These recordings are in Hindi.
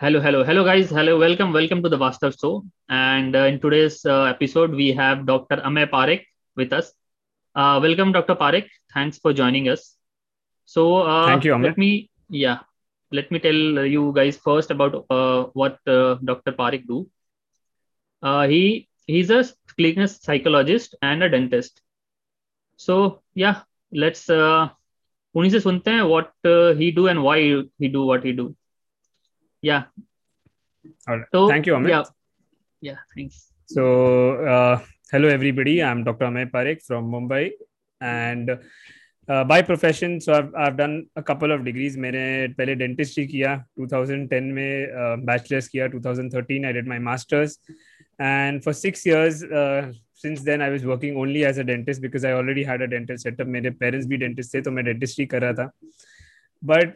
Hello, hello, hello, guys. Hello, welcome, welcome to the Vastav Show. And uh, in today's uh, episode, we have Dr. Amay Parekh with us. Uh, welcome, Dr. Parekh. Thanks for joining us. So, uh, Thank you, Amay. let me, yeah, let me tell you guys first about uh, what uh, Dr. Parekh do. Uh, he he's a clinical psychologist and a dentist. So, yeah, let's uh, उन्हीं से सुनते हैं what uh, he do and why he do what he do. Yeah. All right. So Thank you, Amit. Yeah, yeah. Thanks. So, uh, hello everybody. I'm Dr. Amay Parekh from Mumbai, and uh, by profession, so I've I've done a couple of degrees. मैंने पहले dentistry किया 2010 में uh, bachelor's किया 2013 I did my masters, and for six years uh, since then I was working only as a dentist because I already had a dental setup. मेरे parents भी dentist थे तो मैं dentistry कर रहा था. But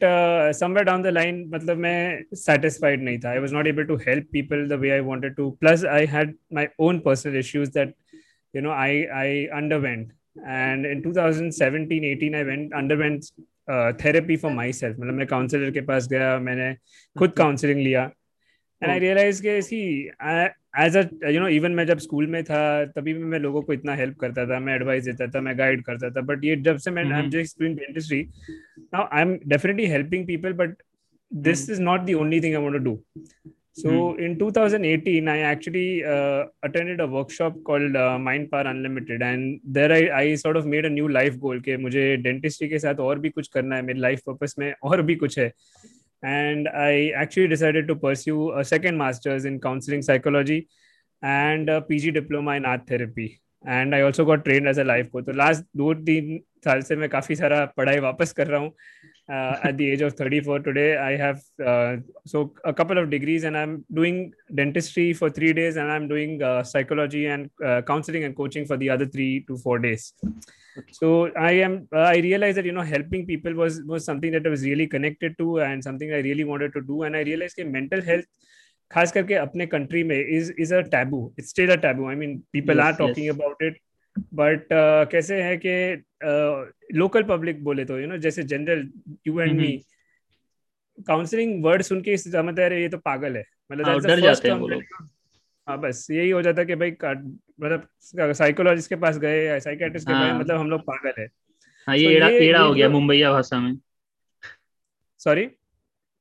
somewhere down the line मतलब मैं सेटिस्फाइड नहीं था I was not able to help people the way I wanted to plus I had my own personal issues that you know I I underwent and in 2017 18 i went underwent uh, therapy for myself. मतलब मैं काउंसलर के पास गया मैंने खुद काउंसलिंग लिया एंड आई रियलाइज़ के सी as a you know even मैं जब स्कूल में था तभी भी मैं लोगों को इतना हेल्प करता था मैं एडवाइस देता था मैं गाइड करता था। बट ये जब से मैं I am just doing dentistry now I am definitely helping people but this is not the only thing I want to do so in 2018 I actually attended a workshop called Mind Power Unlimited and there I I sort of made a new life goal के मुझे डेंटिस्ट्री के साथ और भी कुछ करना है मेरी लाइफ पर्पस में और भी कुछ है। And I actually decided to pursue a second master's in counseling psychology and a PG diploma in art therapy. And I also got trained as a life coach. तो last दो तीन साल से मैं काफ़ी सारा पढ़ाई वापस कर रहा हूँ. Uh, at the age of 34 today, I have uh, so a couple of degrees, and I'm doing dentistry for three days, and I'm doing uh, psychology and uh, counseling and coaching for the other three to four days so i am uh, i realized that you know helping people was was something that i was really connected to and something i really wanted to do and i realized that mental health खास करके अपने कंट्री में is is a taboo it's still a taboo I mean people are talking. About it but कैसे है कि लोकल पब्लिक बोले तो यू नो जैसे general you and me counselling word सुन के समझ आ रहे ये तो पागल है मतलब हाँ बस यही हो जाता कि भाई मतलब साइकोलॉजिस्ट के पास गए या साइकेट्रिस्ट के पास हाँ। मतलब हम लोग पागल है। हाँ ये एड़ा एड़ा हो गया मुंबईया भाषा में। सॉरी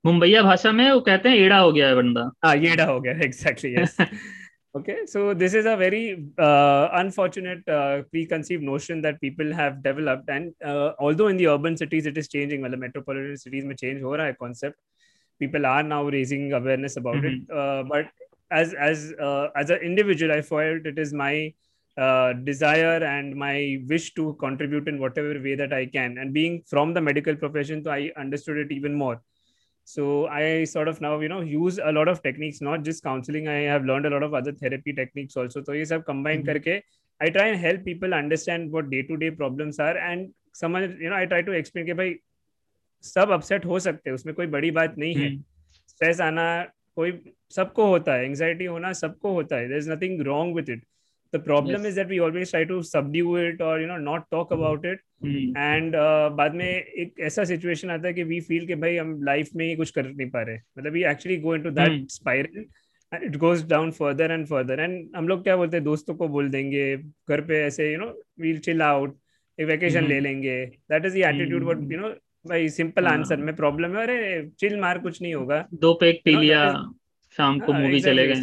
मुंबईया भाषा में वो कहते हैं एड़ा हो गया है बंदा। हाँ ये हो गया exactly yes okay so this is a very unfortunate pre conceive notion that people have developed and although in the urban cities it is changing मतलब मेट्रोपोलिटन सिटीज़ में चेंज हो रहा है concept people are now raising awareness about it but as as uh, as an individual i felt it is my uh, desire and my wish to contribute in whatever way that i can and being from the medical profession so i understood it even more so i sort of now you know use a lot of techniques not just counseling i have learned a lot of other therapy techniques also so ये सब combine Mhm. करके i try and help people understand what day to day problems are and समझ you know i try to explain कि भाई सब अपसेट हो सकते हैं उसमें कोई बड़ी बात नहीं है स्ट्रेस आना कोई सबको होता है एंजाइटी होना सबको होता है there is nothing wrong with it the problem Yes. Is that we always try to subdue it और you know not talk about it and बाद में एक ऐसा सिचुएशन आता है कि वी फील कि भाई हम लाइफ में ही कुछ कर नहीं पा रहे मतलब we actually go into that. Spiral and it goes down further and further and हम लोग क्या बोलते हैं दोस्तों को बोल देंगे घर पे ऐसे you know we'll chill out एक वेकेशन हम्म। ले लेंगे that is the attitude what. You know भाई सिंपल आंसर हाँ। में प्रॉब्लम है। अरे चिल मार कुछ नहीं होगा। दो पैक पी लिया शाम को मूवी चले गए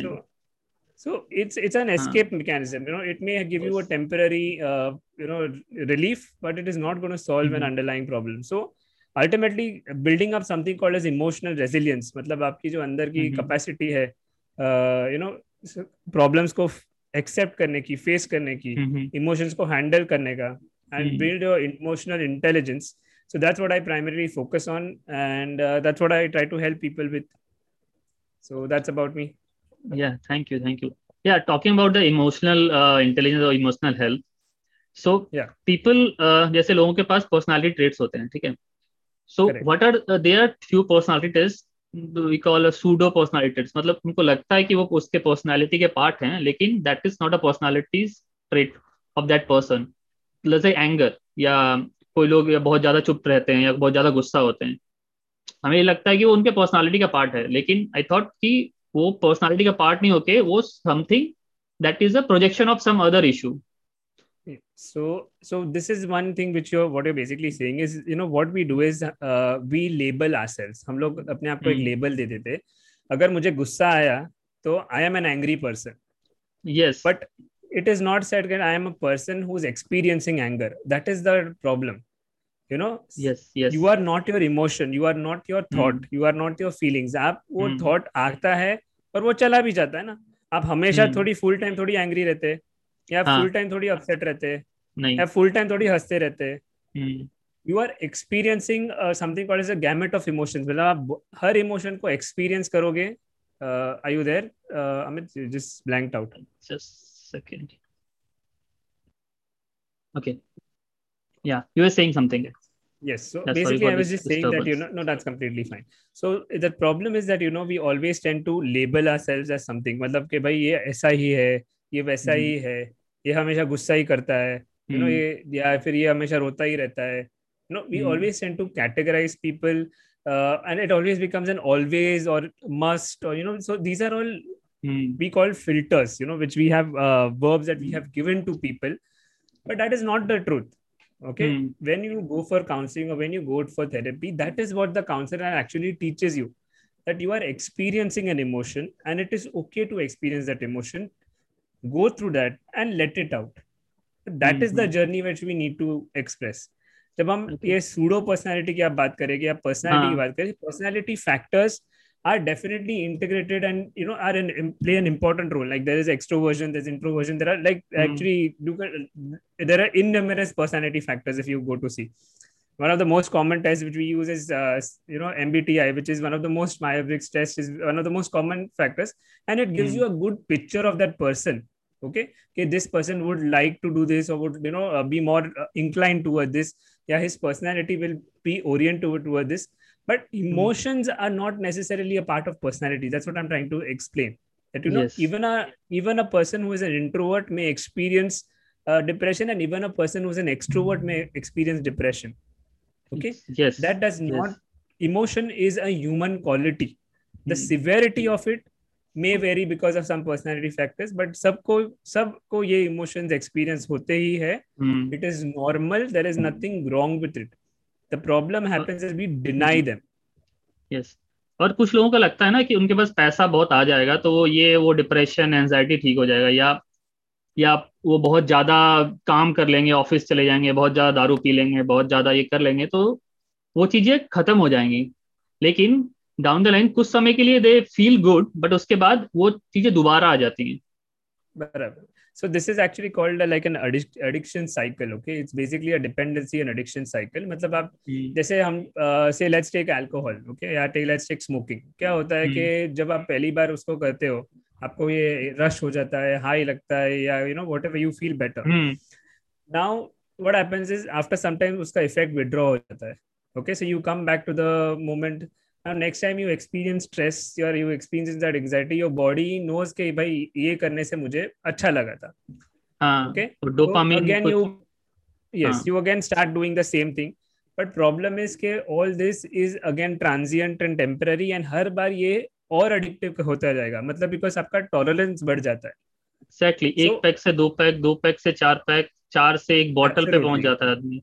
so it's it's an escape mechanism you know it may give you a temporary you know relief but it is not gonna solve an underlying problem so ultimately building up something called as emotional resilience मतलब आपकी जो अंदर की mm-hmm. कैपेसिटी है यू नो प्रॉब्लम्स को एक्सेप्ट करने की फेस करने की mm-hmm. इमोशंस को हैंडल करने का and build your emotional intelligence So that's what I primarily focus on, and uh, that's what I try to help people with. So that's about me. yeah thank you thank you yeah talking about the emotional uh, intelligence or emotional health so Yeah. people uh, जैसे लोगों के पास personality traits होते हैं ठीक है so Correct. what are uh, there are few personality traits we call a pseudo personality traits मतलब उनको लगता है कि वो उसके personality के part हैं लेकिन that is not a personality trait of that person let's say anger या कोई लोग या बहुत ज़्यादा चुप रहते हैं या बहुत ज़्यादा गुस्सा होते हैं हमें लगता है कि वो उनके पर्सनालिटी का पार्ट है लेकिन आई थॉट कि वो पर्सनालिटी का पार्ट नहीं होके वो something that is a projection of some other issue so so this is one thing which you're what you're basically saying is you know what we do is uh, we label ourselves हम लोग अपने आप को एक लेबल दे देते अगर मुझे गुस्सा आया तो I am an angry person yes but it is not said that i am a person who's experiencing anger that is the problem you know? Yes yes. You are not your emotion you are not your thought mm. you are not your feelings. आप वो mm. thought आता है और वो चला भी जाता है ना। आप हमेशा mm. थोड़ी फुल टाइम थोड़ी एंग्री रहते या फुल हाँ. टाइम थोड़ी अपसेट रहते नहीं। या फुल टाइम थोड़ी हँसते रहते। You are experiencing something called as a gamut of emotions मतलब आप हर इमोशन को एक्सपीरियंस करोगे are you there Amit just blanked out just second okay. Yeah you were saying something. yes so that's basically i was just saying that you know no that's completely fine so the problem is that you know we always tend to label ourselves as something मतलब कि भाई ये ऐसा ही है ये वैसा ही है ये हमेशा गुस्सा ही करता है यू नो ये या फिर ये हमेशा रोता ही रहता है you know we always tend to categorise people and it always becomes an always or must or you know so these are all mm. we call filters you know which we have uh, verbs that we have given to people but that is not the truth okay mm. when you go for counseling or when you go for therapy that is what the counselor actually teaches you that you are experiencing an emotion and it is okay to experience that emotion go through that and let it out that mm-hmm. is the journey which we need to express जब हम ये सूडो पर्सनालिटी की आप बात करेंगे या पर्सनालिटी की बात करें personality factors are definitely integrated and you know are in, play an important role. Like there is extroversion there's introversion there are like mm. actually there are innumerable personality factors if you go to see. One of the most common tests which we use is uh, you know mbti which is one of the most myers-briggs test is one of the most common factors and it gives mm. you a good picture of that person okay? Okay this person would like to do this or would you know uh, be more uh, inclined toward this. Yeah his personality will be oriented toward this but hmm. emotions mm. are not necessarily a part of personality that's what i'm trying to explain that you know yes. even a even a person who is an introvert may experience uh, depression and even a person who's an extrovert may experience depression okay yes that does not yes. emotion is a human quality the mm. severity of it may vary because of some personality factors but सबको सबको ये emotions experience होते ही है mm. it is normal there is nothing wrong with it The problem happens is we deny them. Yes. और कुछ लोगों को लगता है ना कि उनके पास पैसा बहुत आ जाएगा तो वो ये वो डिप्रेशन एंजाइटी ठीक हो जाएगा या या वो बहुत ज़्यादा काम कर लेंगे ऑफ़िस चले जाएँगे बहुत ज़्यादा दारू पी लेंगे बहुत ज़्यादा ये कर लेंगे तो वो चीज़ें खत्म हो जाएँगी। लेकिन डाउन द लाइन कुछ समय के लिए दे फील गुड बट उसके बाद वो चीज़ें दोबारा आ जाती हैं। बराबर। So this is actually called a, like an addic- addiction cycle okay? It's basically a dependency and addiction cycle. मतलब आप hmm. जैसे हम से लेट्स टेक अल्कोहल ओके या टेक लेट्स टेक स्मोकिंग क्या होता है hmm. कि जब आप पहली बार उसको करते हो आपको ये रश हो जाता है हाई लगता है या you know whatever you feel better now what happens is after some उसका इफ़ेक्ट विड्रॉ हो जाता है okay so you come back to the moment now next time you experience stress or you experience that anxiety your body knows कि भाई ये करने से मुझे अच्छा लगा था हाँ, okay तो dopamine so again you yes हाँ. you again start doing the same thing but problem is कि all this is again transient and temporary and हर बार ये और एडिक्टिव होता जाएगा मतलब बिकॉज़ आपका टॉलरेंस बढ़ जाता है exactly. so, एक पैक से दो पैक दो पैक से चार पैक चार से एक बॉटल पे पहुँच जाता है आदमी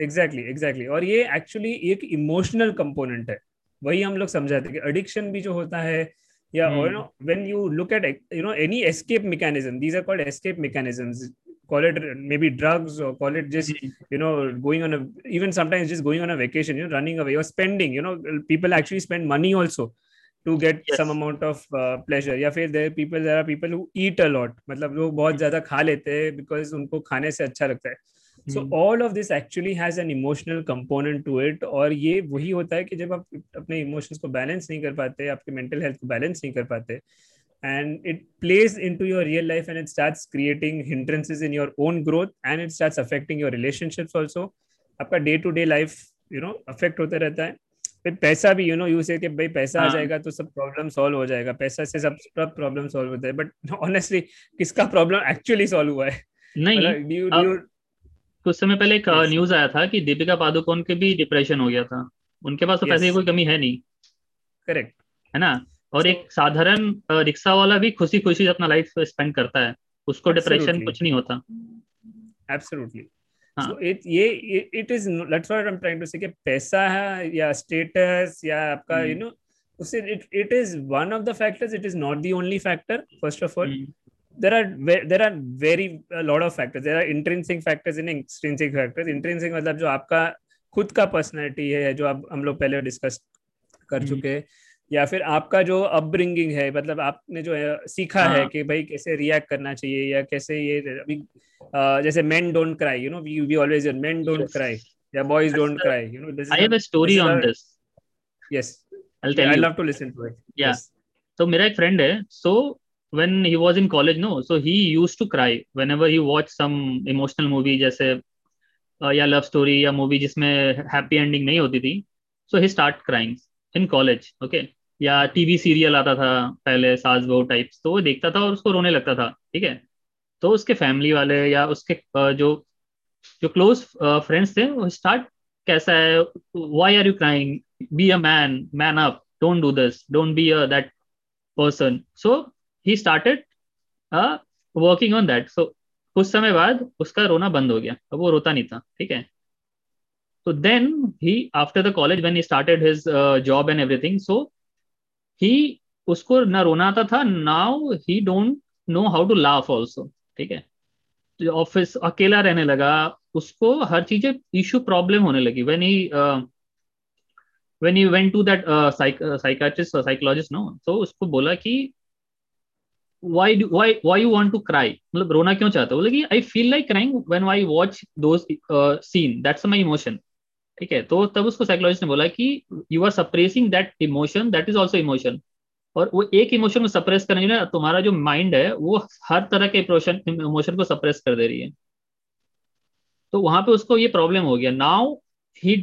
एग्जैक्टली एग्जैक्टली और ये एक्चुअली एक इमोशनल कंपोनेंट है वही हम लोग समझाते कि एडिक्शन भी जो होता है या you know when you look at you know any escape mechanism these are called escape mechanisms call it may be drugs और call it just you know going on even sometimes just going on a vacation you running away your spending you know people actually spend money also to get some amount of pleasure या फिर there people there are people who eat a lot मतलब लोग बहुत hmm. ज़्यादा खा लेते हैं बिकॉज़ उनको खाने से अच्छा लगता है। So all of this actually has an emotional component to it और ये वही होता है कि जब आप अपने इमोशंस को बैलेंस नहीं कर पाते आपके मेंटल हेल्थ को बैलेंस नहीं कर पाते and it plays into your real life and it starts creating hindrances in your own growth and it starts affecting your relationships also. आपका day to day life you know affect होता रहता है। फिर पैसा भी यू नो यूज़ कि भाई पैसा हाँ. आ जाएगा तो सब प्रॉब्लम सॉल्व हो जाएगा। पैसा से सब सब प्रॉब्लम सॉल्व होता है। बट ऑनेस्टली किसका प्रॉब्लम एक्चुअली सॉल्व हुआ है? नहीं मतलब कुछ समय पहले एक न्यूज़ आया था कि दीपिका पादुकोण के भी डिप्रेशन हो गया था। उनके पास तो Yes. पैसे की कोई कमी है नहीं। करेक्ट है ना? और So- एक साधारण रिक्शा वाला भी खुशी खुशी अपना लाइफ स्पेंड करता है। उसको डिप्रेशन. कुछ नहीं होता। एब्सोल्युटली हाँ. ये it is that's what I am trying to say कि पैसा है या स्टेटस या आपका यू. नो उससे it it is one of the factors it is not the only factor first of all there are there are very a lot of factors there are intrinsic factors and extrinsic factors intrinsic मतलब जो आपका खुद का पर्सनैलिटी है जो आप हम लोग पहले डिस्कस कर हम्म. चुके हैं या फिर आपका जो अपब्रिंगिंग है मतलब आपने जो है सीखा हाँ. है हाँ. कि भाई कैसे रिएक्ट करना चाहिए या कैसे ये अभी जैसे men don't cry you know we we always hear men don't Yes. cry या boys don't That's the- cry you know this is I have a story this is on a- this. yes I'll tell I you. love to listen to it Yeah. yes So मेरा एक फ्रेंड है so when he was in college, no? So, he used to cry whenever he watched some emotional movie, जैसे या लव स्टोरी या मूवी जिसमें हैप्पी एंडिंग नहीं होती थी so he start crying in college okay या टीवी सीरियल आता था, पहले सास बहू टाइप्स तो वो देखता था और उसको रोने लगता था, ठीक है? तो उसके फैमिली वाले या उसके जो जो क्लोज फ्रेंड्स थे, वो स्टार्ट कैसा है? Why are you crying be a man man up don't do this don't be a that person so he started working on that so कुछ समय बाद उसका रोना बंद हो गया। अब वो रोता नहीं था, ठीक है? तो then he after the college when he started his job and everything so he उसको ना रोना आता था now he don't know how to laugh also ठीक है? ऑफ़िस अकेला रहने लगा, उसको हर चीज़ें इशू प्रॉब्लम होने लगी। When he when he went to that psychiatrist psychologist no तो उसको बोला कि why do, why why you want to cry? मतलब रोना क्यों चाहते हो? बोले कि I feel like crying when I watch those scene that's my emotion ठीक है? तो तब उसको साइकोलॉजिस्ट ने बोला कि you are suppressing that emotion that is also emotion और वो एक इमोशन को सप्रेस करने ना, तुम्हारा जो माइंड है, वो हर तरह के इमोशन इमोशन को सप्रेस कर दे रही है। तो वहाँ पे उसको ये प्रॉब्लम हो गया। Now he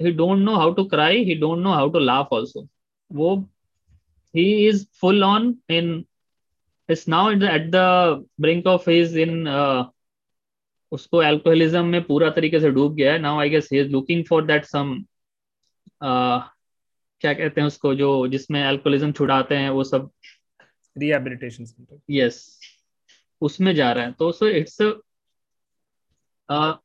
he don't know how to cry he don't know how to laugh also वो he is full on in at the, at the brink of his uh, उसको अल्कोहलिज्म में पूरा तरीके से डूब गया है। Now I guess he is looking for that some क्या कहते हैं उसको जो जिसमें अल्कोहलिज्म छुड़ाते हैं वो सब। Rehabilitation center यस उसमें जा रहा है। तो so it's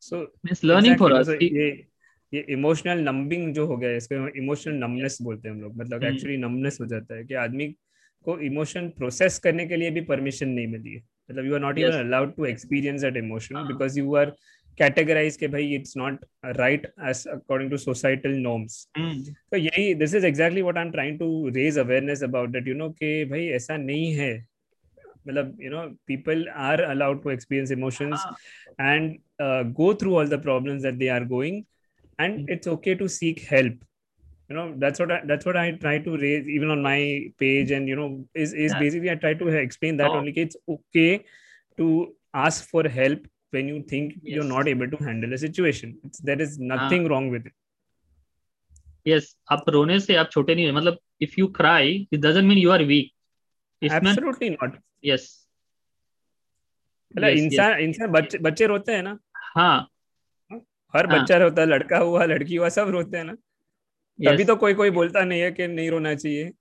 so means learning for us ये ये इमोशनल नंबिंग जो हो गया है इसको इमोशनल नमनेस बोलते हैं हम लोग। मतलब। एक्चुअली नमनेस हो जाता है कि आदमी को इमोशन प्रोसेस करने के लिए भी परमिशन नहीं मिली है। मतलब you are not even allowed to experience that emotion. Because you are categorize के भाई it's not right as according to societal norms तो यही this is exactly what I am trying to raise awareness about that you know कि भाई ऐसा नहीं है। मतलब people are allowed to experience emotions and uh, go through all the problems that they are going and Mm. it's okay to seek help you know that's what I, that's what i try to raise even on my page and you know is is Yeah. basically i try to explain that Oh. only कि it's okay to ask for help when you think you're Yes. not able to handle a situation it's, there is nothing wrong with it yes आप रोने से आप छोटे नहीं है मतलब if you cry it doesn't mean you are weak इसमें absolutely not यस मतलब इंसान इंसान बच्चे बच्चे रोते हैं ना हाँ हर हाँ. बच्चा रोता है लड़का हुआ लड़की हुआ सब रोते हैं ना yes. तो कोई कोई बोलता नहीं है कि नहीं रोना चाहिए।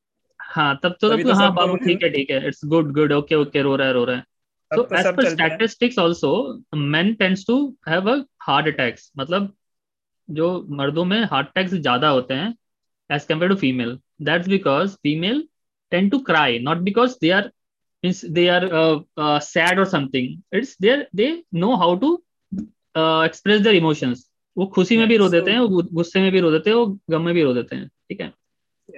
हाँ तब तो, तो, हाँ बाबू ठीक है ठीक है it's good good okay okay रो रहा है रो रहा है। तो as per statistics also men tends to have a heart attacks मतलब जो मर्दों में हार्ट अटैक्स ज़्यादा होते हैं as compare to female that's because female tend to cry not because they are means they are sad और something it's there they know how to express their emotions वो खुशी में भी रो देते हैं वो गुस्से में भी रो देते हैं वो गम में भी रो देते हैं ठीक है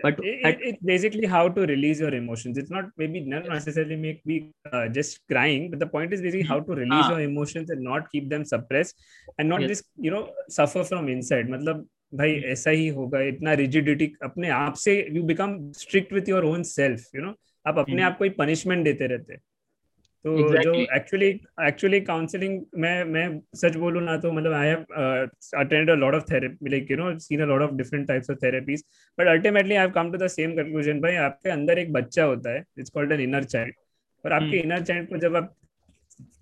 but it, at- it, it's basically how to release your emotions it's not maybe not necessarily make me uh, just crying but the point is basically how to release हाँ. your emotions and not keep them suppressed and not Yes. just you know suffer from inside मतलब भाई Hmm. ऐसा ही होगा इतना रिजिडिटी अपने आप से you become strict with your own self you know आप अपने Hmm. आप को ही पनिशमेंट देते रहते तो Exactly. जो एक्चुअली एक्चुअली काउंसलिंग मैं मैं सच बोलूँ ना तो मतलब I have attended a lot of therapy like you know seen a lot of different types of therapies but ultimately I have come to the same conclusion भाई आपके अंदर एक बच्चा होता है it's called an inner child और आपके हम्म। इनर चाइल्ड को जब आप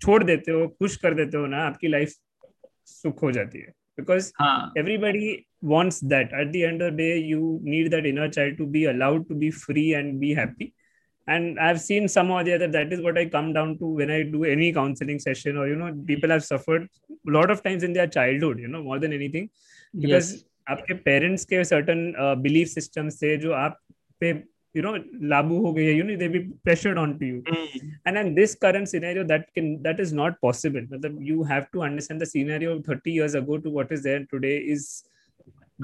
छोड़ देते हो खुश कर देते हो ना आपकी लाइफ सुख हो जाती है बिकॉज़ हाँ everybody wants that at the end of the day you need that inner child to be allowed to be free and be happy and i've seen some or the other that is what i come down to when i do any counseling session or you know people have suffered a lot of times in their childhood you know more than anything because yes. आपके पेरेंट्स के सर्टन बिलीफ सिस्टम से जो आप पे you know labu ho gaya you know they be pressured onto you mm. and in this current scenario that can that is not possible you have to understand the scenario 30 years ago to what is there today is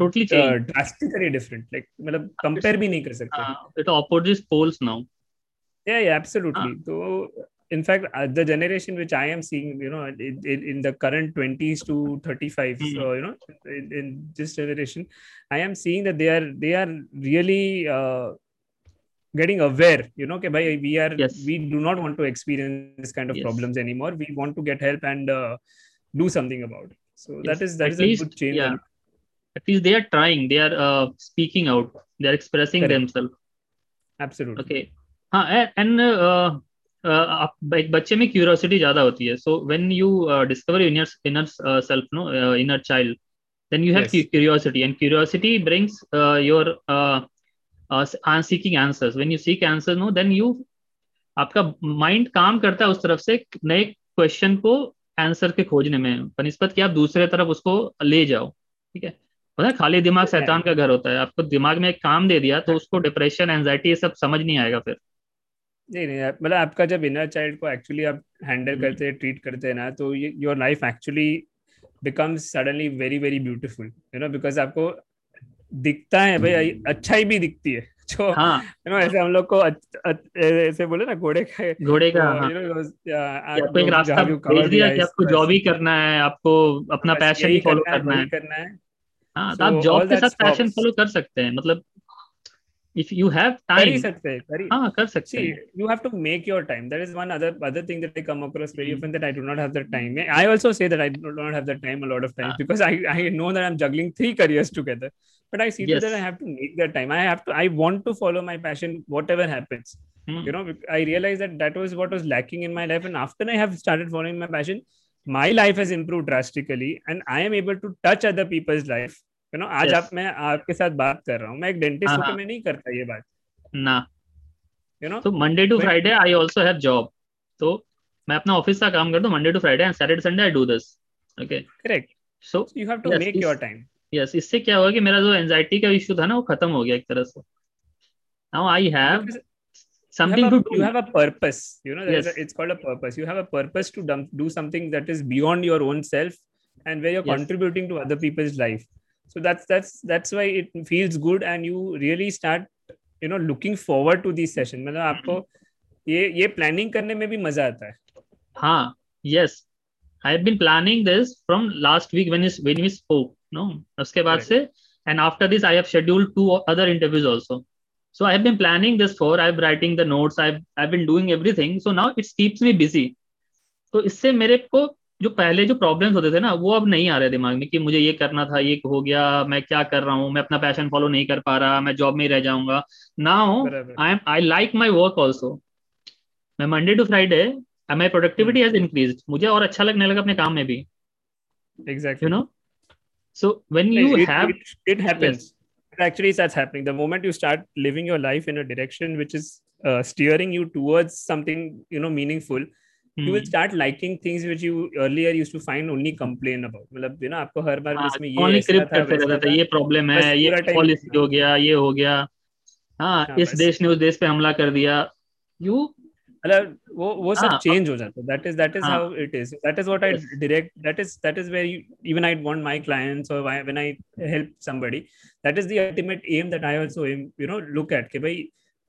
totally uh, drastically different like मतलब compare भी नहीं कर सकते uh, it opposite poles now yeah yeah absolutely uh. so in fact uh, the generation which i am seeing you know in, in, in the current 20s to 35 mm. so you know in, in, this generation i am seeing that they are they are really uh, getting aware you know okay, bhai, we are yes. we do not want to experience this kind of yes. problems anymore we want to get help and uh, do something about it so yes. that is that at is least, a good change yeah. at least they are trying they are uh, speaking out they are expressing Correct. themselves absolutely okay हाँ एंड एक बच्चे में क्यूरियोसिटी ज़्यादा होती है। So when you discover inner inner self no inner child then you have yes. curiosity and curiosity brings uh, your uh, uh, seeking answers. When you seek answers no then you आपका माइंड काम करता है उस तरफ़ से नए क्वेश्चन को आंसर के खोजने में। बनस्पत कि आप दूसरे तरफ़ उसको ले जाओ। ठीक है? पता है खाली दिमाग शैतान का घर होता है। आपको दिमाग में एक काम दे दिया तो उसको डिप्रेशन एंजाइटी ये सब समझ नहीं आएगा फिर। नहीं नहीं मतलब आपका जब इनर चाइल्ड को एक्चुअली आप हैंडल हम्म। करते हैं ट्रीट करते हैं ना तो your life actually becomes suddenly very very beautiful you know because आपको दिखता है भाई अच्छा ही भी दिखती है। जो हाँ। यू नो ऐसे हम लोग को ऐसे बोले ना घोड़े का घोड़े का हाँ. आपको एक रास्ता भेज दिया कि आपको जॉब ही करना है आपको अपना पैशन ही फॉलो करना है करना है। हाँ तो आप जॉब के साथ पैशन फॉलो कर सकते हैं मतलब if you have time. very success, ah, kar sakte see, you have to make your time. That is one other other thing that i come across very hmm. often that i do not have the time. Eh, I also say that i do not have the time a lot of times ah. because i i know that i'm juggling three careers together. But i see yes. that i have to make that time. I have to i want to follow my passion whatever happens. Hmm. you know i realized that that was what was lacking in my life. And after i have started following my passion my life has improved drastically and i am able to touch other people's life you know आज yes. आप मैं आपके साथ बात कर रहा हूँ मैं एक डेंटिस्ट होकर मैं नहीं करता ये बात ना यू नो तो Monday to Friday I also have job तो मैं अपना ऑफ़िस का काम करता हूँ Monday to Friday and Saturday Sunday I do this okay correct so you have to make your time yes इससे क्या हुआ कि मेरा जो एंजाइटी का इशू था ना वो खत्म हो गया एक तरह से now I have something you have, a, to do. you have a purpose you know yes. a, it's called a purpose you have a purpose to dump, do something that is beyond your own self and where you're yes. contributing to other people's life so that's that's that's why it feels good and you really start you know looking forward to these session मतलब आपको ये ये प्लानिंग करने में भी मज़ा आता है हाँ yes I have been planning this from last week when is when we spoke no उसके बाद से and after this I have scheduled two other interviews also so I have been planning this for I've writing the notes I've I've been doing everything so now it keeps me busy तो इससे मेरे को जो पहले जो प्रॉब्लम्स होते थे ना वो अब नहीं आ रहे दिमाग में कि मुझे ये करना था ये हो गया मैं क्या कर रहा हूँ मैं अपना पैशन फॉलो नहीं कर पा रहा मैं जॉब में ही रह जाऊँगा। Now I am I like my work also मैं Monday to Friday my productivity has increase मुझे और अच्छा लगने लगा अपने काम में भी। Exactly you know so when you have it happens actually that's happening. The moment you start living your life in a direction which is uh, steering you towards something you know meaningful you will start liking things which you earlier used to find only complain about. मतलब you know आपको हर बार इसमें ये क्रिप करते रहता था ये प्रॉब्लम है ये पॉलिसी हो गया ये हो गया। हाँ इस देश ने उस देश पे हमला कर दिया। यू मतलब वो वो सब चेंज हो जाता है। That is that is how it is that is what I direct that is that is where even I want my clients और when I help somebody that is the ultimate aim that I also am you know look at के भाई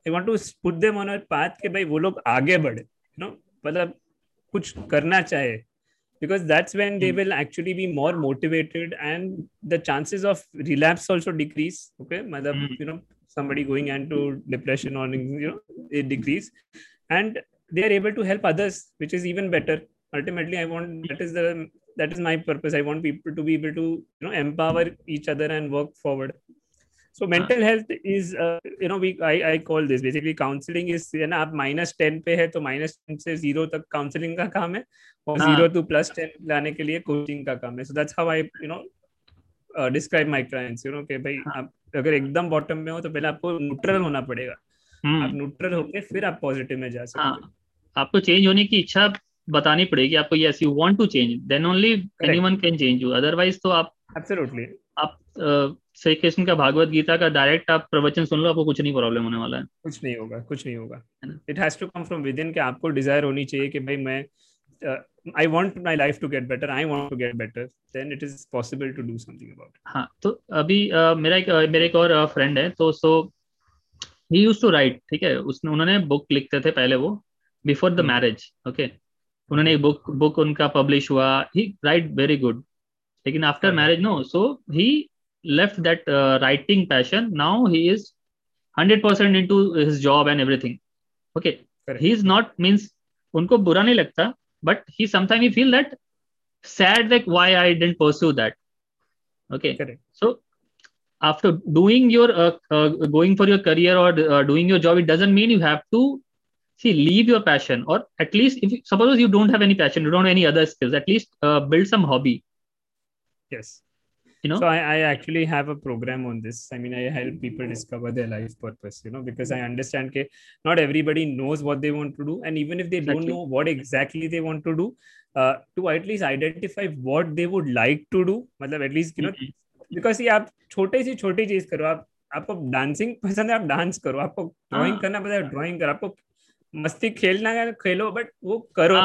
I want to put them on a path के भाई वो लोग आगे बढ़े यू नो मतलब कुछ करना चाहे because that's when they will actually be more motivated and the chances of relapse also decrease okay मतलब you know somebody going and to depression और decrease and they are able to help others which is even better ultimately I want that is the that is my purpose I want people to be able to you know empower each other and work forward so mental health is uh, you know we I, I call this basically counseling is है ना आप minus टेन पे है तो minus टेन से zero तक counseling का काम है और zero to plus टेन लाने के लिए coaching का काम है। So that's how I you know describe my clients you know कि भाई हाँ. आप अगर एकदम बॉटम में हो तो पहले आपको न्यूट्रल होना पड़ेगा। हम्म। आप न्यूट्रल होके फिर आप पॉजिटिव में जा सकते हाँ. आपको चेंज होने की इच्छा बतानी पड़ेगी आपको yes you want to change then only anyone can change you otherwise तो आप एब्सोल्युटली आप श्री कृष्ण का भागवत गीता का डायरेक्ट आप प्रवचन सुन लो आपको कुछ नहीं प्रॉब्लम होने वाला है। कुछ नहीं होगा कुछ नहीं होगा। It has to come from within कि आपको डिज़ायर होनी चाहिए कि भाई मैं I want my life to get better I want to get better then it is possible to do something about हाँ तो अभी uh, मेरा एक uh, मेरे एक और फ्रेंड uh, है तो so he used to write ठीक है? उसने उन्होंने बुक लिखते थे पहले वो बिफोर द मैरिज ओके उन्होंने एक बुक बुक उनका पब्लिश हुआ ही राइट वेरी गुड लेकिन after marriage no so he Left that writing passion now he is hundred percent in to his job and everything okay he is not means उनको बुरा नहीं लगता but he sometime he feel that sad like why i didn't pursue that okay Correct. so after doing your uh, uh, going for your career or uh, doing your job it doesn't mean you have to see leave your passion or at least if suppose you don't have any passion you don't have any other skills at least uh, build some hobby yes You know so I, I actually have a program on this i mean i help people discover their life purpose you know because i understand that not everybody knows what they want to do and even if they exactly. don't know what exactly they want to do uh, to at least identify what they would like to do मतलब at least you know mm-hmm. because ये आप छोटे से छोटी चीज़ करो आप आपको डांसिंग पसंद है आप डांस करो आपको ड्राइंग करना पसंद है ड्राइंग करो आपको मस्ती खेलना है खेलो बट वो करो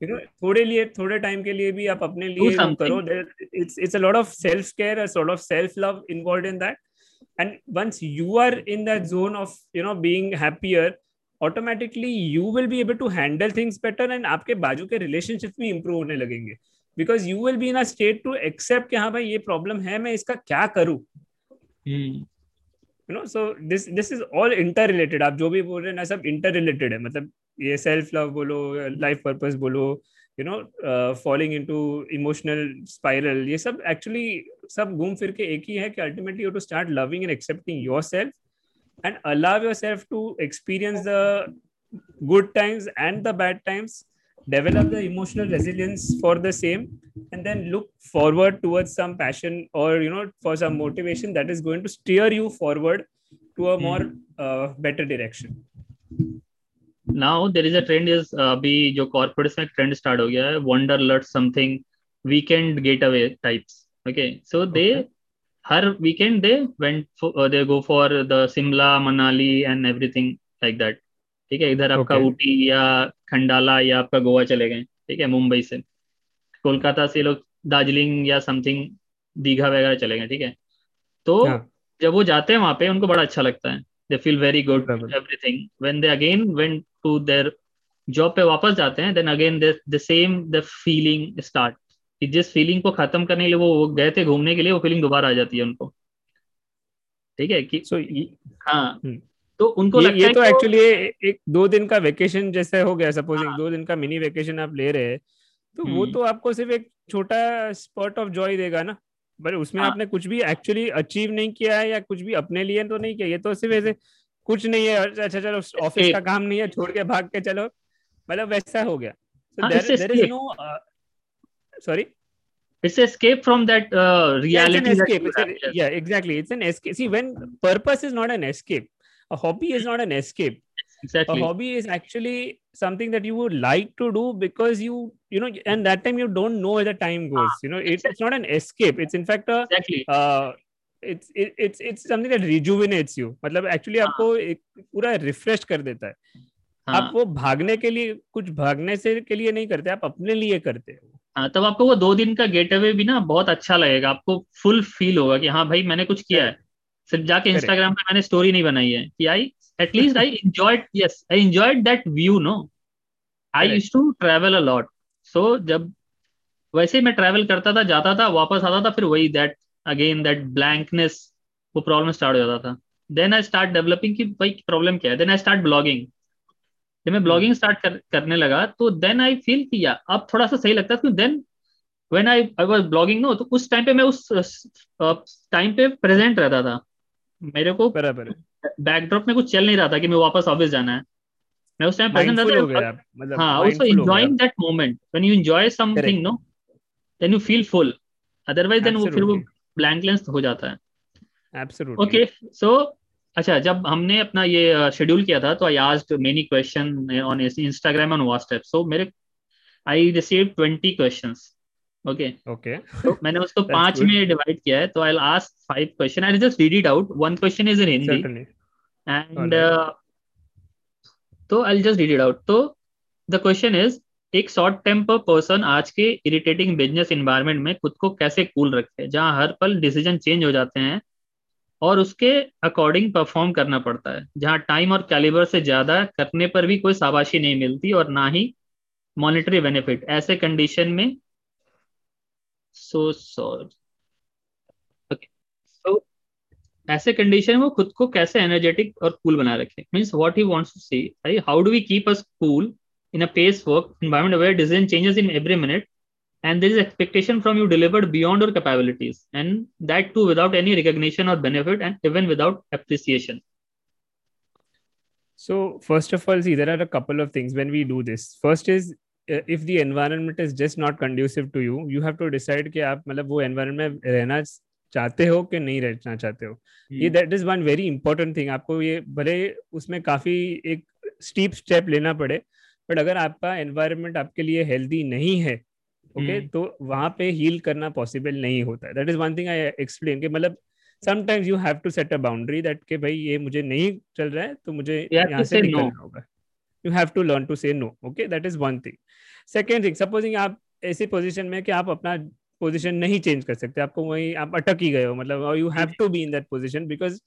यू नो थोड़े लिए थोड़े टाइम के लिए भी आप अपने लिए करो। It's it's a lot of self care a sort of self love involved in that and once you are in that zone of you know being happier automatically you will be able to handle things better and आपके बाजू के रिलेशनशिप भी इंप्रूव होने लगेंगे। Because you will be in a state to accept कि हाँ भाई ये प्रॉब्लम है मैं इसका क्या करूँ? You know so this this is all interrelated आप जो भी बोल रहे हैं ना सब इंटर रिलेटेड है। मतलब ये सेल्फ लव बोलो लाइफ पर्पस बोलो you know falling into emotional spiral ये सब एक्चुअली सब घूम फिर के एक ही है कि ultimately you to start loving and accepting your self and allow your self to experience the good times and the bad times develop the emotional resilience for the same and then look forward towards some passion और you know for some motivation that is going to steer you forward to a more better direction now there is a trend is अभी जो कॉर्पोरेट्स में ट्रेंड स्टार्ट हो गया है wanderlust something weekend get away types okay so they her weekend they went they go for the Shimla Manali and everything like that ठीक है? इधर आपका ऊटी या खंडाला या आपका गोवा चले गए ठीक है? मुंबई से। कोलकाता से लोग दार्जिलिंग या समथिंग दीघा वगैरह चले गए ठीक है? तो हाँ. जब वो जाते हैं वहाँ पे उनको बड़ा अच्छा लगता है। They feel very good everything when they again went to their job पे वापस जाते हैं then again the same the feeling start कि जिस फीलिंग को खत्म करने के लिए वो गए थे घूमने के लिए वो फीलिंग दोबारा आ जाती है उनको ठीक है कि so, हाँ हम्म। तो उनको ये, लगता ये तो एक्चुअली एक दो दिन का वेकेशन जैसे हो गया सपोज़ हाँ, दो दिन का मिनी वेकेशन आप ले रहे हैं तो वो हम्म। तो आपको सिर्फ़ एक छोटा स्पॉट ऑफ़ जॉय देगा ना बट उसमें हाँ. आपने कुछ भी एक्चुअली अचीव नहीं किया है या कुछ भी अपने लिए तो नहीं किया ये तो सिर्फ़ ऐसे कुछ नहीं है अच्छा चलो ऑफ़िस का काम नहीं है छोड़ के भाग के चलो मतलब वैसा हो गया there is no sorry it's escape from that uh, reality yeah, it's an escape. That a, yeah exactly it's an escape see when purpose is not an escape a hobby is not an escape exactly a hobby is actually something that you would like to do because you you know and that time you don't know where the time goes ah, you know it's, it's not an escape it's in fact a exactly. uh, it's it's it's something that rejuvenates you मतलब एक्चुअली हाँ. आपको एक पूरा रिफ्रेश कर देता है। हाँ. आप वो भागने के लिए कुछ भागने से के लिए नहीं करते आप अपने लिए करते हो। हाँ तब आपको वो दो दिन का गेट अवे भी ना बहुत अच्छा लगेगा। आपको फुल फील होगा कि हाँ भाई मैंने कुछ किया है। सिर्फ़ जाके इंस्टाग्राम पे मैंने स्टोरी नहीं बनाई है कि I at least I enjoyed yes I enjoyed that view no I use to travel a lot so जब वैसे मैं ट्रेवल करता था जाता था वापस आता था फिर वही दैट अगेन दैट ब्लैंकनेस वो प्रॉब्लम स्टार्ट हो जाता था। देन आई स्टार्ट डेवलपिंग की भाई प्रॉब्लम क्या है? देन आई स्टार्ट ब्लॉगिंग जब मैं ब्लॉगिंग स्टार्ट कर, करने लगा तो देन आई फील किया अब थोड़ा सा सही लगता है then when I I was blogging no तो उस टाइम पे मैं उस टाइम पे प्रेजेंट रहता था। मेरे को बराबर बैकड्रॉप में कुछ चल नहीं रहा था कि मैं वापस ऑफ़िस जाना है। मैं उस टाइम प्रेजेंट रहता मतलब हाँ also enjoying that moment when you enjoy something no then you feel full otherwise then वो फिर वो ब्लैंक लेंस हो जाता है। एब्सोल्युटली ओके सो अच्छा जब हमने अपना ये शेड्यूल किया था तो I asked many question on Instagram on WhatsApp so मेरे I receive twenty questions okay okay तो मैंने उसको पाँच में डिवाइड किया है तो I ask five question I just read it out one question is in Hindi and तो I just read it out तो द क्वेश्चन इज़ एक शॉर्ट टेम्पर पर्सन आज के इरिटेटिंग बिज़नेस इन्वायरमेंट में खुद को कैसे कूल रखे, जहाँ हर पल डिसीज़न चेंज हो जाते हैं और उसके अकॉर्डिंग परफॉर्म करना पड़ता है। जहाँ टाइम और कैलिबर से ज़्यादा करने पर भी कोई शाबाशी नहीं मिलती और ना ही मॉनिटरी बेनिफिट ऐसे कंडीशन में सो सॉरी सो ऐसे कंडीशन में वो खुद को कैसे एनर्जेटिक और कूल बना रखे। Means what he wants to say how do we keep us cool in a pace work environment where decision changes in every minute and there is expectation from you delivered beyond your capabilities and that too without any recognition or benefit and even without appreciation so first of all see there are a couple of things when we do this first is uh, if the environment is just not conducive to you you have to decide कि आप मतलब वो environment में रहना चाहते हो कि नहीं रहना चाहते हो ये that is one very important thing आपको ये भले उसमें काफी एक स्टीप स्टेप लेना पड़े बट अगर आपका एनवायरमेंट आपके लिए हेल्दी नहीं है ओके okay, hmm. तो वहाँ पे हील करना पॉसिबल नहीं होता है that is one thing I explain कि मतलब sometimes you have to set a boundary that के भाई ये मुझे नहीं चल रहा है तो मुझे यहाँ से निकलना no. होगा you have to learn to say no okay that is one thing second thing supposing आप ऐसी पोजिशन में कि आप अपना पोजिशन नहीं चेंज कर सकते आपको वही आप अटक ही गए हो मतलब you have to be in that position because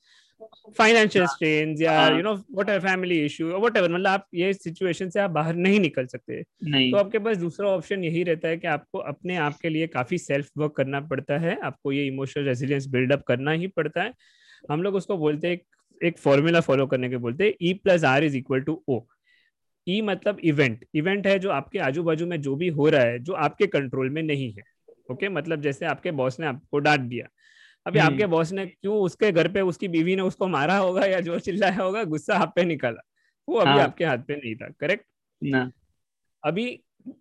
financial strain या you know whatever family issue whatever मतलब आप ये सिचुएशन से आप बाहर नहीं निकल सकते। नहीं। तो आपके पास दूसरा ऑप्शन यही रहता है कि आपको अपने आप के लिए काफ़ी सेल्फ वर्क करना पड़ता है। आपको ये इमोशनल रेजिलियंस बिल्डअप करना ही पड़ता है। हम लोग उसको बोलते हैं एक फॉर्मूला फॉलो करने के बोलते हैं E plus R is equal to O E मतलब इवेंट इवेंट है जो आपके आजू बाजू में जो भी हो रहा है जो आपके कंट्रोल में नहीं है। Okay okay? मतलब जैसे आपके बॉस ने आपको डांट दिया। अभी हम्म। आपके बॉस ने क्यों उसके घर पे उसकी बीवी ने उसको मारा होगा या जो चिल्लाया होगा गुस्सा आप पे निकाला। वो अभी हाँ. आपके हाथ पे नहीं था करेक्ट ना। अभी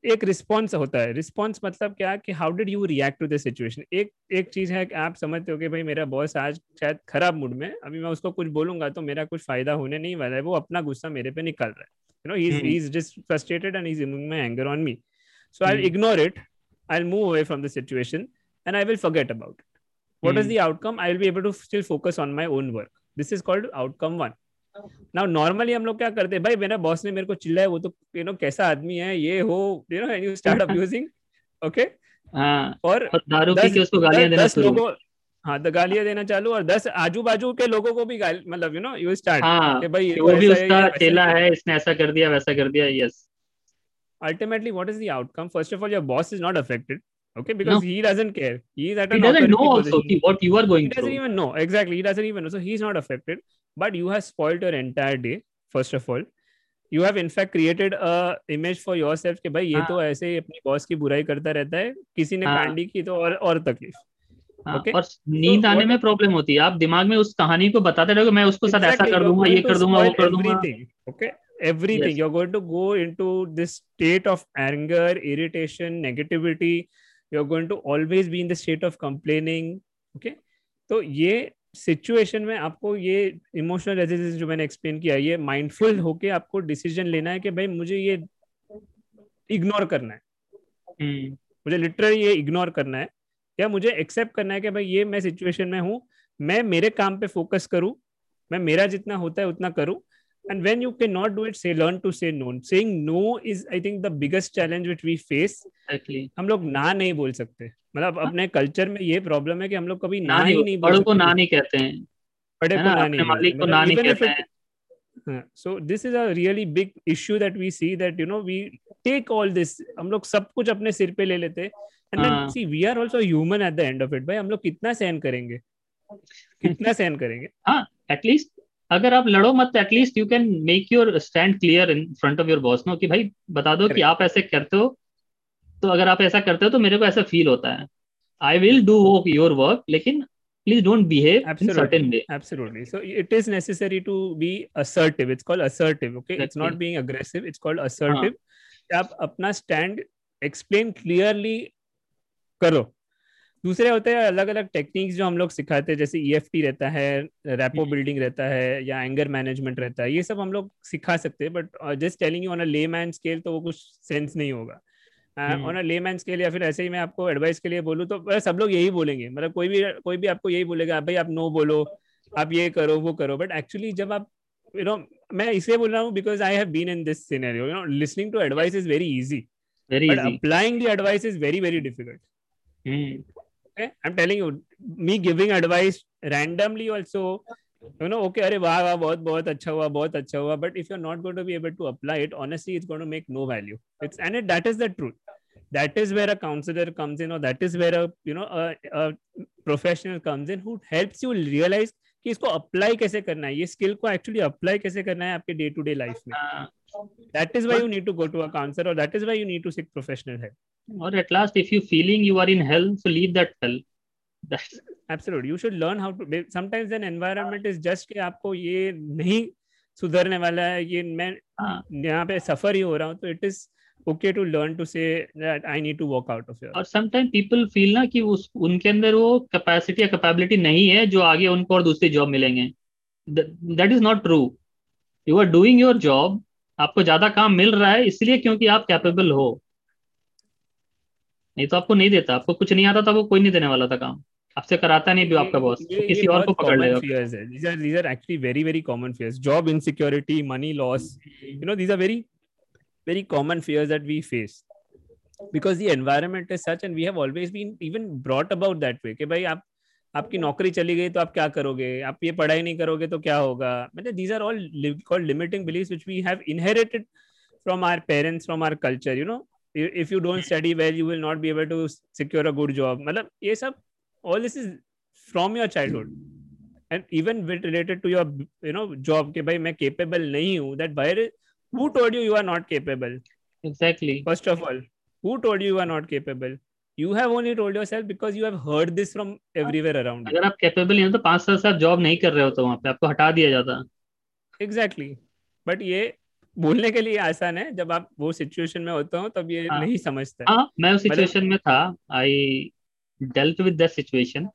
एक रिस्पॉन्स होता है। रिस्पॉन्स मतलब क्या कि how did you react to the situation एक एक चीज़ है कि आप समझते हो कि भाई मेरा बॉस आज शायद खराब मूड में अभी मैं उसको कुछ बोलूँगा तो मेरा कुछ फ़ायदा होने नहीं वाला है। वो अपना गुस्सा मेरे पे निकल रहा है। You know he is just frustrated and is my anger on me so I ignore it I move away from the situation and I will forget about it what mm. is hmm. the outcome? I will be able to still focus on my own work. This is called outcome one. Now normally हम लोग क्या करते हैं? भाई मेरा बॉस ने मेरे को चिल्लाया वो तो यू नो कैसा आदमी है ये हो you know you start abusing okay और दारू पी के उसको गालियाँ देना दस लोगों हाँ तो गालियाँ देना चालू और दस आजू बाजू के लोगों को भी मतलब यू नो यू स्टार्ट कि भाई वो भी उसका चेला है। इसने ऐसा कर दिया वैसा कर दिया yes ultimately what is the outcome? First of all your boss is not affected. Okay because no. he doesn't care he's at he doesn't know also what you are going he doesn't through. even know exactly he doesn't even know so he's not affected but you have spoiled your entire day first of all you have in fact created a image for yourself कि भाई ये तो ऐसे ही अपनी बॉस की बुराई करता रहता है किसी ने कांडी की तो और और तकलीफ़ okay? और नींद आने में प्रॉब्लम होती है आप दिमाग में उस कहानी को बताते रहोगे मैं उसको साथ ऐसा कर दूँगा ये कर दूँगा वो कर दूँगा okay everything yes. you're going to go into this state of anger irritation negativity you're going to always be in the state of complaining okay? तो ये सिचुएशन में आपको ये इमोशनल रेजिस्टेंस जो मैंने एक्सप्लेन किया ये माइंडफुल होके आपको डिसीज़न लेना है कि भाई मुझे ये इग्नोर करना है। Hmm. मुझे लिटरली ये इग्नोर करना है। या मुझे एक्सेप्ट करना है कि भाई ये मैं सिचुएशन में हूँ मैं मेरे काम पे फोकस करूँ मैं मेरा जितना होता है उतना करूँ। And when you cannot do it say learn to say no saying no is i think the biggest challenge which we face exactly हम लोग ना नहीं बोल सकते मतलब अपने कल्चर में ये प्रॉब्लम है कि हम लोग कभी ना, ना ही नहीं बड़ों को ना नहीं कहते हैं बड़े को ना नहीं मालिक को ना नहीं कहते हैं so this is a really big issue that we see that you know we take all this हम लोग सब कुछ अपने सिर पे ले लेते हैं and then see we are also human at the end of it भाई हम लोग कितना सहन करेंगे कितना सहन करेंगे हाँ एटलीस्ट अगर आप लड़ो मत at least you can make your stand clear in front of your boss no कि भाई बता दो कि आप ऐसे करते हो तो अगर आप ऐसा करते हो तो मेरे को ऐसा फील होता है। I will do work your work लेकिन please don't behave certain way absolutely so it is necessary to be assertive it's called assertive okay it's not being aggressive it's called assertive आप अपना स्टैंड एक्सप्लेन क्लियरली करो। दूसरे होते हैं अलग अलग टेक्निक्स जो हम लोग सिखाते हैं जैसे ई e रहता है रैपो बिल्डिंग रहता है या एंगर मैनेजमेंट रहता है ये सब हम लोग सिखा सकते हैं but just telling you on a layman scale तो वो कुछ सेंस नहीं होगा। On a layman scale या फिर ऐसे ही मैं आपको एडवाइस के लिए बोलूँ तो सब लोग यही बोलेंगे मतलब कोई भी कोई भी आपको यही बोलेगा भाई आप नो बोलो आप ये करो वो करो। बट एक्चुअली जब आप यू नो मैं इसलिए बोल रहा हूँ because I have been in this scenario you know listening to advice is very easy the advice is very very difficult. mm. Okay i'm telling you me giving advice randomly also you know okay अरे वाह वाह बहुत बहुत अच्छा हुआ बहुत अच्छा हुआ but if you're not going to be able to apply it honestly it's going to make no value it's and it, that is the truth that is where a counselor comes in or that is where a you know a, a professional comes in who helps you realize कि इसको अप्लाई कैसे करना है ये स्किल को एक्चुअली अप्लाई कैसे करना है आपके डे टू डे लाइफ में that is why you need to go to a counselor or that is why you need to seek professional help or at last if you feeling you are in hell so leave that hell That's... absolutely you should learn how to sometimes an environment is just कि आपको ये नहीं सुधरने वाला है ये मैं यहाँ पे सफ़र ही हो रहा हूँ तो it is okay to learn to say that I need to walk out of here. और sometimes people feel ना कि उस उनके अंदर वो capacity या capability नहीं है जो आगे उनको और दूसरी जॉब मिलेंगे that is not true. You are doing your job. आपको ज़्यादा काम मिल रहा है इसलिए क्योंकि आप कैपेबल हो। नहीं तो आपको नहीं देता आपको कुछ नहीं आता था वो कोई नहीं देने वाला था काम। आपसे कराता नहीं भी आपका बॉस तो किसी और को पकड़ लेगा। These are actually very very common fears job insecurity money loss you know these are very very common fears we face because brought about आप आपकी नौकरी चली गई तो आप क्या करोगे? आप ये पढ़ाई नहीं करोगे तो क्या होगा? मतलब these are all limiting believe which we have inherited from our parents from our culture you know if you don't study well you will not be able to secure a good job मतलब ये सब all this is from your childhood and even with related to your you know job के भाई मैं केपेबल नहीं हूँ that buyer who told you you are not capable exactly first of all who told you you are not capable you have only told yourself because you have heard this from everywhere around. अगर आप कैपेबल नहीं हो तो पाँच साल से आप जॉब नहीं कर रहे हो तो वहाँ पे आपको हटा दिया जाता। एग्जैक्टली बट ये बोलने के लिए आसान है जब आप वो सिचुएशन में होते हो तब ये हाँ, नहीं समझते। हाँ मैं उस सिचुएशन में था। I dealt with that situation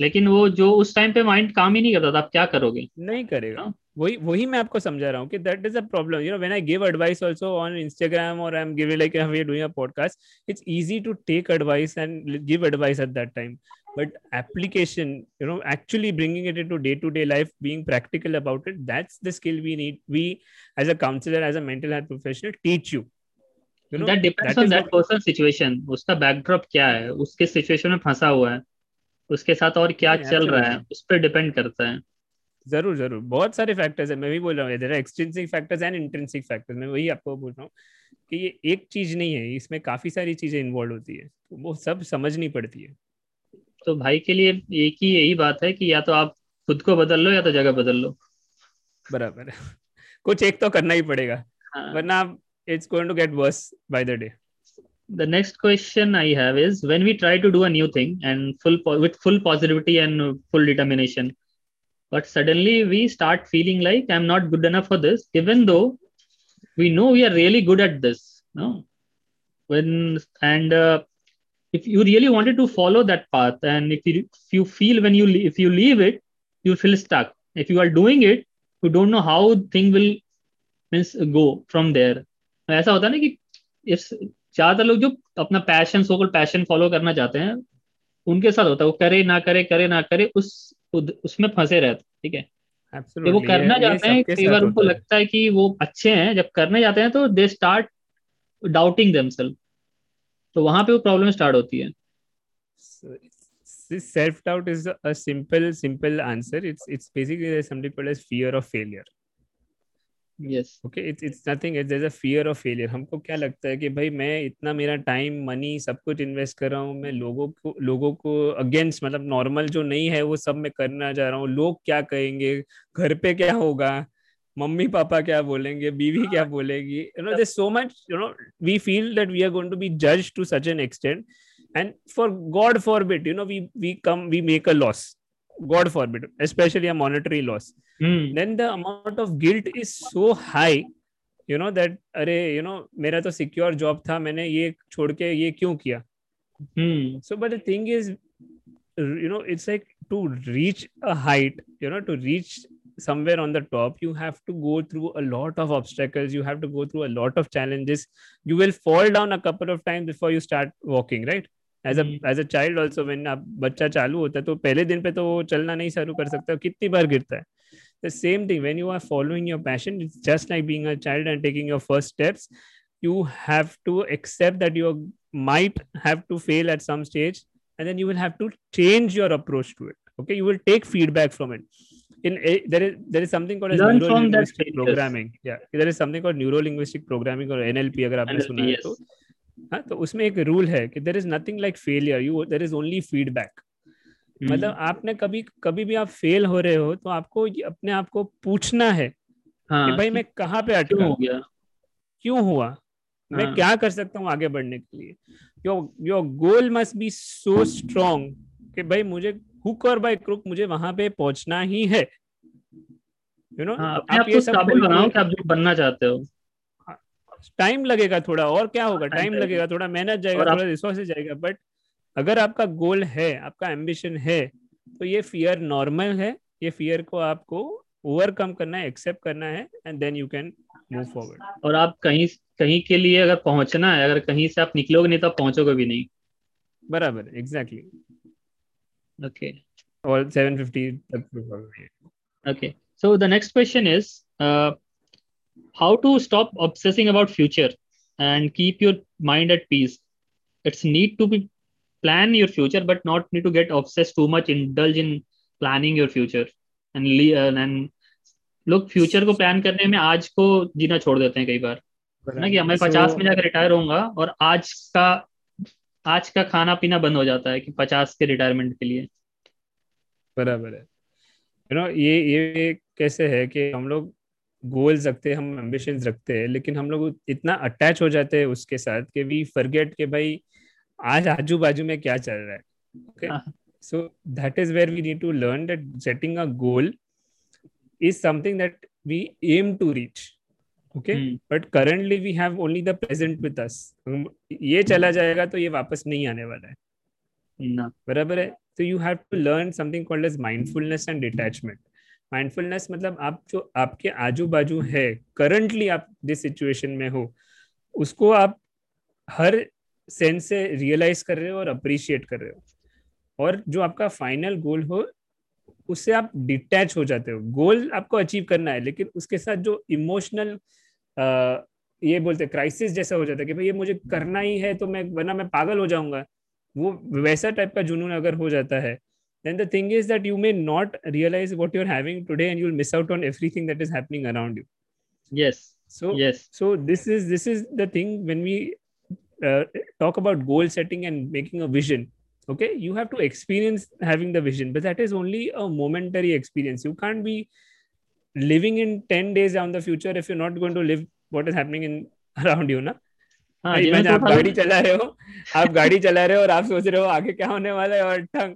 लेकिन वो जो उस टाइम पे माइंड काम ही नहीं करता था आप क्या करोगे? नहीं करेगा। हाँ? वही वही मैं आपको समझा रहा हूँ कि that is a problem you know when I give advice also on Instagram और I am giving like how we doing a podcast it's easy to take advice and give advice at that time but application you know actually bringing it into day to day life being practical about it that's the skill we need we as a counsellor as a mental health professional teach you that depends on that person situation उसका बैकड्रॉप क्या है? उसके सिचुएशन में फंसा हुआ है। उसके साथ और क्या चल रहा है? उस पर डिपेंड करता है। ज़रूर ज़रूर। बहुत सारे फैक्टर्स है। मैं भी बोल रहा हूँ there extensive factors and intensive factors मैं वही आपको बोल रहा हूँ कि ये एक चीज़ नहीं है इसमें काफ़ी सारी चीज़ें इन्वॉल्व होती है तो वो सब समझनी पड़ती है। तो भाई के लिए एक ही यही बात है कि या तो आप खुद को बदल लो या तो जगह बदल लो। बराबर। कुछ एक तो करना ही पड़ेगा हाँ. वरना it's going to get worse by the day the next question i have is when we try to do a new thing and full with full positivity and full determination but suddenly we start feeling like i'm not good enough for this even though we know we are really good at this no when and uh, if you really wanted to follow that path and if you if you feel when you if you leave it you feel stuck if you are doing it you don't know how thing will means go from there ऐसा होता है ना कि इस ज़्यादातर लोग जो अपना पैशन सोकल पैशन फॉलो करना चाहते हैं उनके साथ होता है वो करे ना करे करे ना करे उस खुद उसमें फंसे रहते हैं ठीक है? तो Absolutely. वो करना चाहते हैं कई बार उनको लगता है कि वो अच्छे हैं जब करने जाते हैं तो दे स्टार्ट डाउटिंग तो वहाँ पे वो प्रॉब्लम स्टार्ट होती है। Self doubt is a simple simple answer it's it's basically something called as fear of failure yes. Okay it's it's nothing it's there's a fear of failure. हमको क्या लगता है कि भाई मैं इतना मेरा टाइम मनी सब कुछ इन्वेस्ट कर रहा हूँ मैं लोगों को लोगों को अगेंस्ट मतलब नॉर्मल जो नहीं है वो सब मैं करना चाह रहा हूँ। लोग क्या कहेंगे? घर पे क्या होगा? मम्मी पापा क्या बोलेंगे? बीवी क्या बोलेगी? You know so much you know we feel that we are going to be जज to such an extent and for god forbid you know we we come we make a loss. god forbid especially a monetary loss hmm. then the amount of guilt is so high you know that अरे you know मेरा तो सिक्योर जॉब था मैंने ये छोड़ के ये क्यों किया hmm. so but the thing is you know it's like to reach a height you know to reach somewhere on the top you have to go through a lot of obstacles you have to go through a lot of challenges you will fall down a couple of times before you start walking right as as a child also when आप बच्चा चालू होता है तो पहले दिन पे तो वो चलना नहीं शुरू कर सकता कितनी बार गिरता है। The same thing when you are following your passion it's just like being a child and taking your first steps you have to accept that you might have to fail at some stage and then you will have to change your approach to it okay you will take feedback from it In a, there is there is something called Learn as neuro-linguistic programming. Yeah, there is something called neuro-linguistic programming or NLP. If you have heard, हाँ तो उसमें एक रूल है कि there is nothing like failure you there is only feedback मतलब आपने कभी कभी भी आप फेल हो रहे हो तो आपको अपने आप को पूछना है हाँ, कि भाई मैं कहाँ पे अटका हो गया? क्यों हुआ? हाँ. मैं. क्या कर सकता हूँ आगे बढ़ने के लिए? Your your goal must be so strong कि भाई मुझे हुक और बाय क्रुक मुझे वहाँ पे पहुँचना ही है। यू you नो know, हाँ, आप, आप ये सब बनाओ कि आप जो बनना चाहते हो। टाइम लगेगा थोड़ा और क्या होगा? टाइम लगेगा। थोड़ा मेहनत जाएगा थोड़ा रिसोर्सेज जाएगा। बट अगर आपका गोल है आपका एम्बिशन है तो ये फियर नॉर्मल है। ये फियर को आपको ओवरकम करना है एक्सेप्ट करना है and then you can move forward और आप कहीं कहीं के लिए अगर पहुँचना है अगर कहीं से आप निकलोगे नहीं तो आप पहुंचोगे भी नहीं। बराबर एग्जैक्टली ओके और 750 तक okay so the next question is how to stop obsessing about future and keep your mind at peace it's need to be plan your future but not need to get obsessed too much indulge in planning your future and and लोग फ्यूचर को प्लान करने में आज को जीना छोड़ देते हैं कई बार ना कि मैं पचास में जाकर रिटायर होऊँगा और आज का आज का खाना पीना बंद हो जाता है कि पचास के रिटायरमेंट के लिए बराबर है यू नो ये ये कैसे है कि हम लोग गोल्स रखते हैं हम एम्बिशन रखते हैं लेकिन हम लोग इतना अटैच हो जाते हैं उसके साथ कि वी फॉरगेट कि भाई आज आजू बाजू में क्या चल रहा है okay so that is where we need to learn that setting a goal something that we aim to reach okay? Hmm. but currently we have only the present with us. ये चला जाएगा तो ये वापस नहीं आने वाला है। ना। बराबर है? तो you have to learn something called as mindfulness and detachment mindfulness मतलब आप जो आपके आजू बाजू है करंटली आप जिस सिचुएशन में हो, उसको आप हर सेंस से रियलाइज़ कर रहे हो और अप्रिशिएट कर रहे हो। और जो आपका फाइनल गोल हो, उससे आप डिटैच हो जाते हो। गोल आपको अचीव करना है, लेकिन उसके साथ जो इमोशनल ये बोलते हैं क्राइसिस जैसा हो जाता है कि भाई ये मुझे करना ही है तो मैं, वरना मैं पागल हो जाऊँगा। वो वैसा टाइप का जुनून अगर हो जाता है then the thing is that you may not realize what you're having today and you'll miss out on everything that is happening around you yes so yes so this is this is the thing when we uh, talk about goal setting and making a vision okay you have to experience having the vision but that is only a momentary experience you can't be living in 10 days down the future if you're not going to live what is happening in around you na हाँ, तो आप गाड़ी चला रहे हो आप गाड़ी चला रहे हो और आप सोच रहे हो आगे क्या होने वाला है और ठंग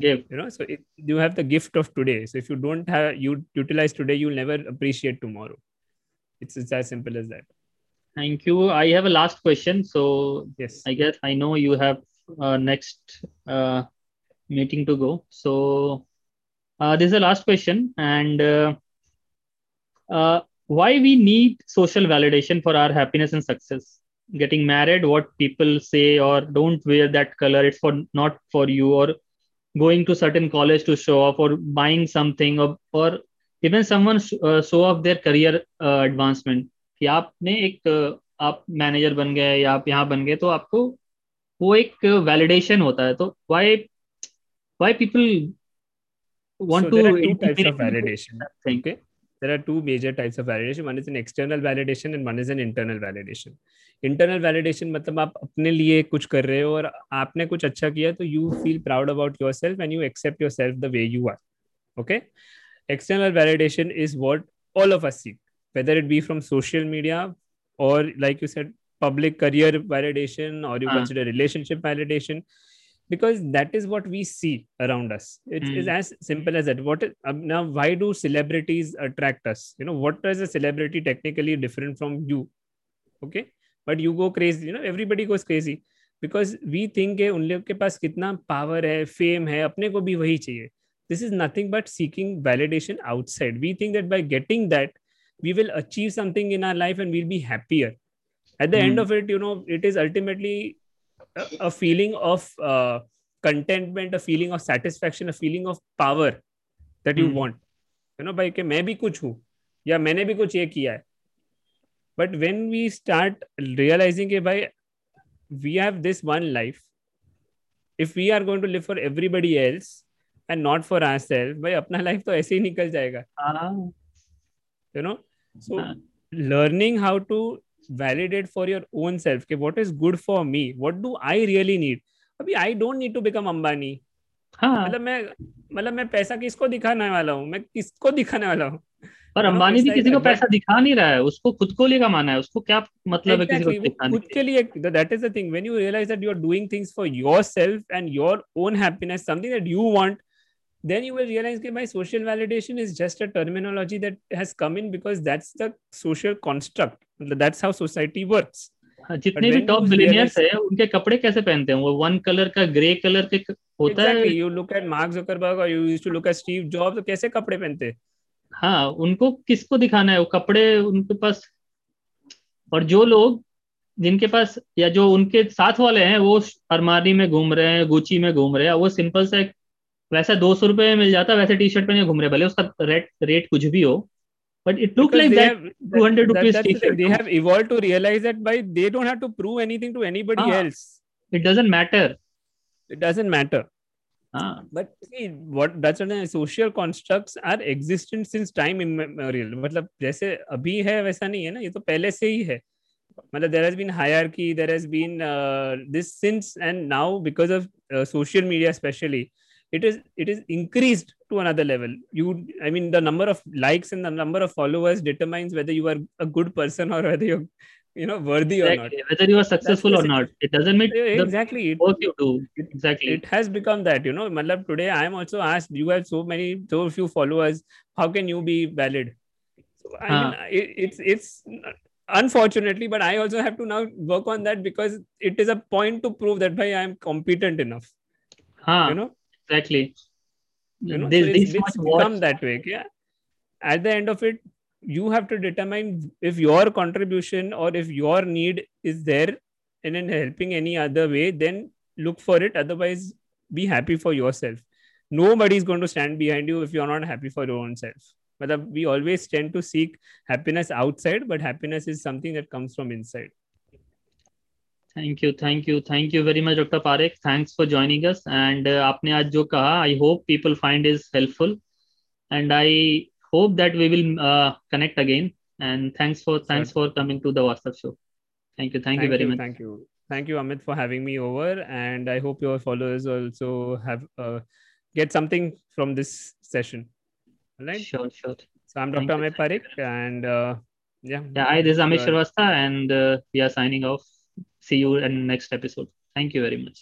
gift. You know so it, you have the gift of today. So if you don't have you utilize today you'll never appreciate tomorrow. It's, it's as simple as that. Thank you. I have a last question. So yes. I guess i know you have uh, next uh, meeting to go. So uh, this is the last question, and uh, uh, why we need social validation for our happiness and success? Getting married, what people say, or don't wear that color, it's for not for you, or going to certain college to show off, or buying something, or, or even someone uh, show off their career uh, advancement. कि आपने एक आप मैनेजर बन गए या आप यहाँ बन गए तो आपको वो एक वैलिडेशन होता है तो why why people want so to there are two types of validation okay there are two major types of validation one is an external validation and one is an internal validation internal validation मतलब आप अपने लिए कुछ कर रहे हो और आपने कुछ अच्छा किया तो you feel proud about yourself and you accept yourself the way you are okay external validation is what all of us seek whether it be from social media or like you said public career validation or you uh. consider relationship validation because that is what we see around us it mm. is hmm. as simple as that what is, um, now why do celebrities attract us you know what is a celebrity technically different from you okay but you go crazy you know everybody goes crazy because we think है उन लोग के पास कितना पावर है फेम है अपने को भी वही चाहिए this is nothing but seeking validation outside we think that by getting that we will achieve something in our life and we'll be happier at the mm. end of it you know it is ultimately a feeling of uh, contentment a feeling of satisfaction a feeling of power that you mm. want you know भाई कि मैं भी कुछ हूँ या मैंने भी कुछ ये किया है but when we start realizing कि भाई we have this one life if we are going to live for everybody else and not for ourselves भाई अपना life तो ऐसे ही निकल जाएगा you know so learning how to validate for your own self कि what is good for me? What do I really need? अभी I don't need to become Ambani हाँ। मतलब मैं मतलब मैं पैसा किसको दिखाने वाला हूँ? मैं किसको दिखाने वाला हूँ? और अंबानी भी किसी को पैसा दिखा नहीं रहा है उसको खुद को लिए कमाना है उसको क्या मतलब exactly, है किसी को दिखाने खुद के लिए that is the thing when you realise that you are doing things for yourself and your own happiness something that you want then you will realize that my social validation is just a terminology that has come in because that's the social construct. That's how society works. जितने भी टॉप बिलियनियर्स है उनके कपड़े कैसे पहनते हैं? वो वन कलर का ग्रे कलर के होता exactly. है you look at Mark Zuckerberg और you used to look at Steve Jobs तो कैसे कपड़े पहनते हैं? हाँ उनको किसको दिखाना है? वो कपड़े उनके पास और जो लोग जिनके पास या जो उनके साथ वाले हैं वो अरमानी में घूम रहे हैं गुची में घूम रहे हैं वो सिंपल सा एक वैसे दो सौ रुपए में मिल जाता वैसे टी शर्ट पहने घूम रहे भले उसका रेट रेट कुछ भी हो but it took like that, that 200 that, rupees t-shirt. they have evolved to realize that by they don't have to prove anything to anybody ah, else it doesn't matter it doesn't matter ah. but see what that's what social constructs are existent since time immemorial मतलब जैसे अभी है वैसा नहीं है ना ये तो पहले से ही है मतलब there has been hierarchy there has been uh, this since and now because of uh, social media especially it is it is increased to another level. You i mean the number of likes and the number of followers determines whether you are a good person or whether you're you know worthy exactly. or not. Whether you are successful or not. It doesn't mean exactly. It, work you do. Exactly. it has become that you know. Malab, today i am also asked you have so many so few followers. How can you be valid? So i huh. mean it, it's it's unfortunately but i also have to now work on that because it is a point to prove that by i am competent enough. Huh. you know exactly. You know this, so it's, it's become that way yeah. At the end of it you have to determine if your contribution or if your need is there and in helping any other way then look for it. Otherwise be happy for yourself. Nobody is going to stand behind you if you're not happy for your own self. But we always tend to seek happiness outside but happiness is something that comes from inside thank you thank you thank you very much doctor Parekh thanks for joining us and आपने आज जो कहा I hope people find is helpful and I hope that we will connect again and thanks for thanks for coming to the WhatsApp show thank you thank you very much thank you thank you amit for having me over and i hope your followers also have uh, get something from this session all right sure sure so i'm dr amit parekh and uh, yeah yeah hi this is amit shrivastava and uh, we are signing off see you in next episode. Thank you very much